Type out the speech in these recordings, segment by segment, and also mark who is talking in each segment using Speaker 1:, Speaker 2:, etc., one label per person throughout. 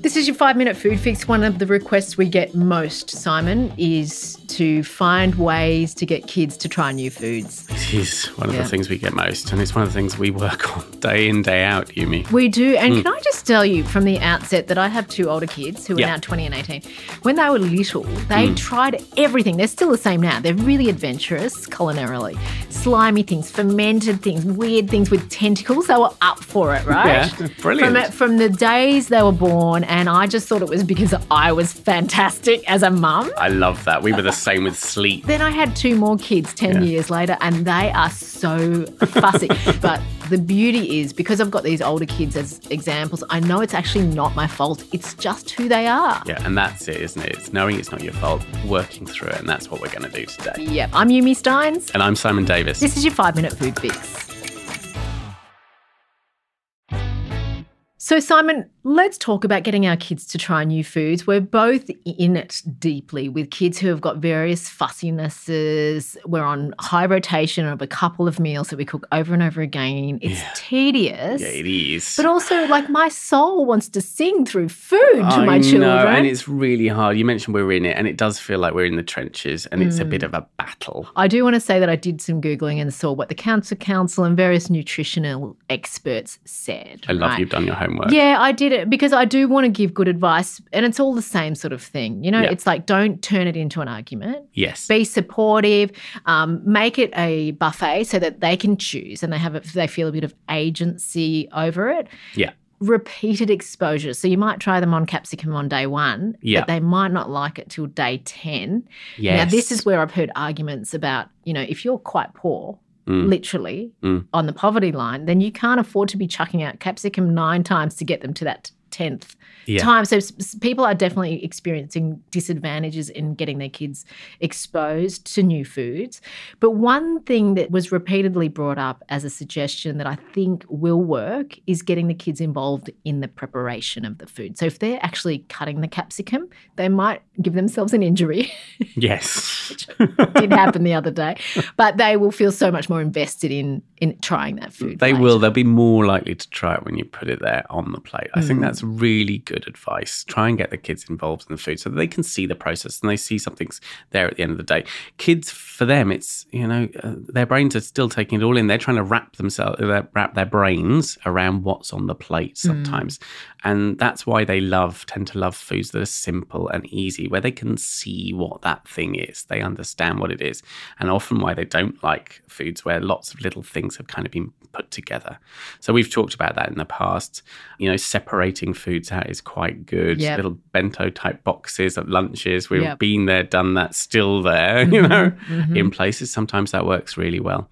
Speaker 1: This is your five minute food fix. One of the requests we get most, Simon, is to find ways to get kids to try new foods.
Speaker 2: It is one of
Speaker 1: Yeah.
Speaker 2: the things we get most, and it's one of the things we work on day in, day out, Yumi.
Speaker 1: We do. And hmm. can I just tell you from the outset that I have two older kids who are
Speaker 2: Yeah.
Speaker 1: now 20 and 18. When they were little, they hmm. tried everything. They're still the same now. They're really adventurous culinarily. Slimy things, fermented things, weird things with tentacles. They were up for it, right?
Speaker 2: Yeah, brilliant.
Speaker 1: From, from the days they were born, and I just thought it was because I was fantastic as a mum.
Speaker 2: I love that. We were the same with sleep.
Speaker 1: Then I had two more kids 10
Speaker 2: Yeah.
Speaker 1: years later, and they are so fussy. but the beauty is because I've got these older kids as examples, I know it's actually not my fault. It's just who they are.
Speaker 2: Yeah, and that's it, isn't it? It's knowing it's not your fault, working through it, and that's what we're going to do today.
Speaker 1: Yep. I'm Yumi Stynes.
Speaker 2: And I'm Simon Davis.
Speaker 1: This is your five minute food fix. So, Simon, let's talk about getting our kids to try new foods. We're both in it deeply with kids who have got various fussinesses. We're on high rotation of a couple of meals that we cook over and over again. It's
Speaker 2: Yeah.
Speaker 1: tedious.
Speaker 2: yeah, it is.
Speaker 1: But also, like, my soul wants to sing through food to
Speaker 2: I
Speaker 1: my children.
Speaker 2: know, and it's really hard. You mentioned we're in it, and it does feel like we're in the trenches, and it's a
Speaker 1: Mm.
Speaker 2: bit of a battle.
Speaker 1: I do want to say that I did some Googling and saw what the Cancer Council and various nutritional experts said.
Speaker 2: I love
Speaker 1: right?
Speaker 2: you've done your homework.
Speaker 1: Yeah, I did it because I do want to give good advice, and it's all the same sort of thing. You know, it's like don't turn it into an argument.
Speaker 2: Yes.
Speaker 1: Be supportive. Um, make it a buffet so that they can choose and they have a, they feel a bit of agency over it.
Speaker 2: Yeah.
Speaker 1: Repeated exposure. So you might try them on capsicum on day one,
Speaker 2: Yeah.
Speaker 1: but they might not like it till day ten.
Speaker 2: Yes.
Speaker 1: Now, this is where I've heard arguments about, you know, if you're quite poor,
Speaker 2: Mm.
Speaker 1: literally
Speaker 2: Mm.
Speaker 1: on the poverty line, then you can't afford to be chucking out capsicum nine times to get them to that 10th
Speaker 2: Yeah.
Speaker 1: time. So s- s- people are definitely experiencing disadvantages in getting their kids exposed to new foods. But one thing that was repeatedly brought up as a suggestion that I think will work is getting the kids involved in the preparation of the food. So if they're actually cutting the capsicum, they might give themselves an injury.
Speaker 2: Yes.
Speaker 1: did happen the other day. But they will feel so much more invested in in trying that food.
Speaker 2: They
Speaker 1: later.
Speaker 2: will. They'll be more likely to try it when you put it there on the plate. I
Speaker 1: Mm.
Speaker 2: think that's really good advice. Try and get the kids involved in the food so that they can see the process and they see something's there at the end of the day. Kids, for them, it's you know uh, their brains are still taking it all in. They're trying to wrap themselves, uh, wrap their brains around what's on the plate
Speaker 1: Mm.
Speaker 2: sometimes, and that's why they love tend to love foods that are simple and easy, where they can see what that thing is. They understand what it is, and often why they don't like foods where lots of little things have kind of been put together. So we've talked about that in the past. You know, separating foods out is quite good.
Speaker 1: Yep.
Speaker 2: Little bento type boxes at lunches. We've
Speaker 1: Yep.
Speaker 2: been there, done that, still there, you know,
Speaker 1: mhm.
Speaker 2: in places. Sometimes that works really well.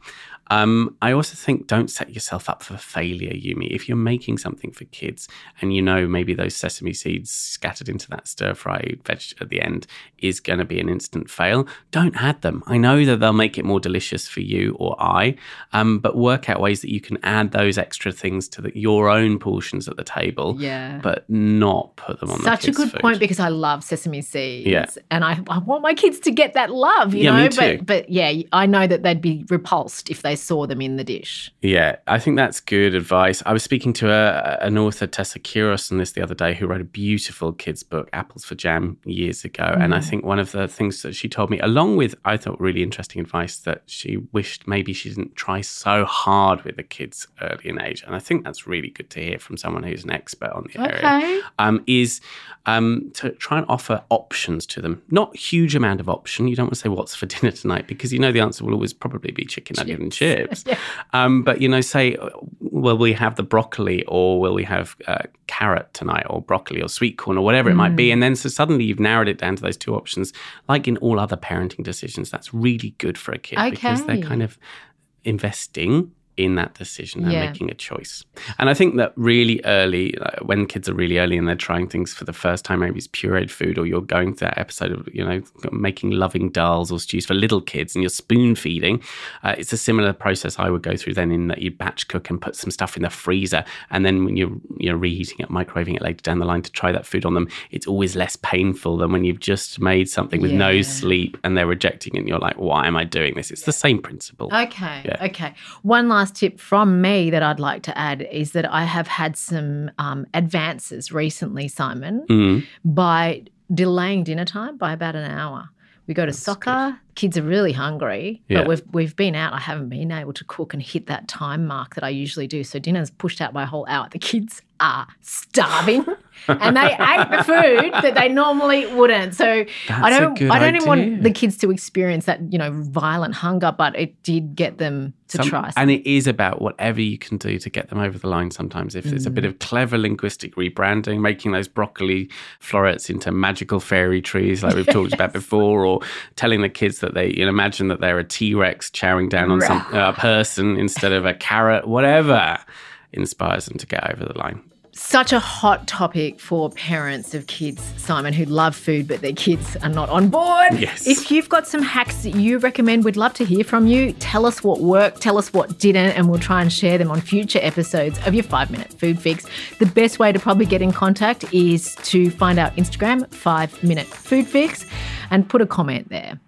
Speaker 2: Um, I also think don't set yourself up for failure, Yumi. If you're making something for kids and you know maybe those sesame seeds scattered into that stir fried veg at the end is going to be an instant fail, don't add them. I know that they'll make it more delicious for you or I, um, but work out ways that you can add those extra things to the, your own portions at the table,
Speaker 1: Yeah.
Speaker 2: but not put them on the
Speaker 1: Such a good
Speaker 2: food.
Speaker 1: point because I love sesame seeds.
Speaker 2: Yeah.
Speaker 1: And I, I want my kids to get that love, you
Speaker 2: Yeah,
Speaker 1: know.
Speaker 2: me too.
Speaker 1: But but yeah, I know that they'd be repulsed if they saw them in the dish.
Speaker 2: Yeah, I think that's good advice. I was speaking to a, an author, Tessa Kiros, on this the other day, who wrote a beautiful kids' book, Apples for Jam, years ago. And I
Speaker 1: Mm.
Speaker 2: think one of the things that she told me, along with I thought really interesting advice, that she wished maybe she didn't try so hard with the kids early in age. And I think that's really good to hear from someone who's an expert on the area
Speaker 1: Okay.
Speaker 2: um, is um, to try and offer options to them. Not huge amount of option. You don't want to say what's for dinner tonight because you know the answer will always probably be chicken nugget and chips.
Speaker 1: Yeah.
Speaker 2: Um, but you know, say, will we have the broccoli or will we have uh, carrot tonight or broccoli or sweet corn or whatever it might
Speaker 1: Mm.
Speaker 2: be? And then so suddenly you've narrowed it down to those two options. Like in all other parenting decisions, that's really good for a kid because they're kind of investing in that decision and
Speaker 1: Yeah.
Speaker 2: making a choice. And I think that really early, when kids are really early and they're trying things for the first time, maybe it's pureed food, or you're going through that episode of, you know, making loving dals or stews for little kids and you're spoon feeding, uh, it's a similar process I would go through then in that you batch cook and put some stuff in the freezer. And then when you're, you know, reheating it, microwaving it later down the line to try that food on them, it's always less painful than when you've just made something with no sleep and they're rejecting it and you're like, why am I doing this? It's the same principle.
Speaker 1: Okay.
Speaker 2: Yeah.
Speaker 1: Okay. One last last tip from me that I'd like to add is that I have had some um, advances recently, Simon,
Speaker 2: Mm.
Speaker 1: by delaying dinner time by about an hour. We go to
Speaker 2: That's
Speaker 1: soccer. Kids are really hungry,
Speaker 2: Yeah.
Speaker 1: but we've we've been out. I haven't been able to cook and hit that time mark that I usually do. So dinner's pushed out by a whole hour. The kids are starving, and they ate the food that they normally wouldn't. So I
Speaker 2: That's a
Speaker 1: don't I don't even want the kids to experience that you know violent hunger, but it did get them to
Speaker 2: Some-
Speaker 1: try.
Speaker 2: And it is about whatever you can do to get them over the line sometimes. If it's a
Speaker 1: Mm.
Speaker 2: bit of clever linguistic rebranding, making those broccoli florets into magical fairy trees like we've talked about before, or telling the kids that they you know, imagine that they're a T Rex chowing down on some a uh, person instead of a carrot, whatever inspires them to get over the line.
Speaker 1: Such a hot topic for parents of kids, Simon, who love food, but their kids are not on board.
Speaker 2: Yes.
Speaker 1: If you've got some hacks that you recommend, we'd love to hear from you. Tell us what worked, tell us what didn't, and we'll try and share them on future episodes of your five minute food fix. The best way to probably get in contact is to find our Instagram, five minute food fix, and put a comment there.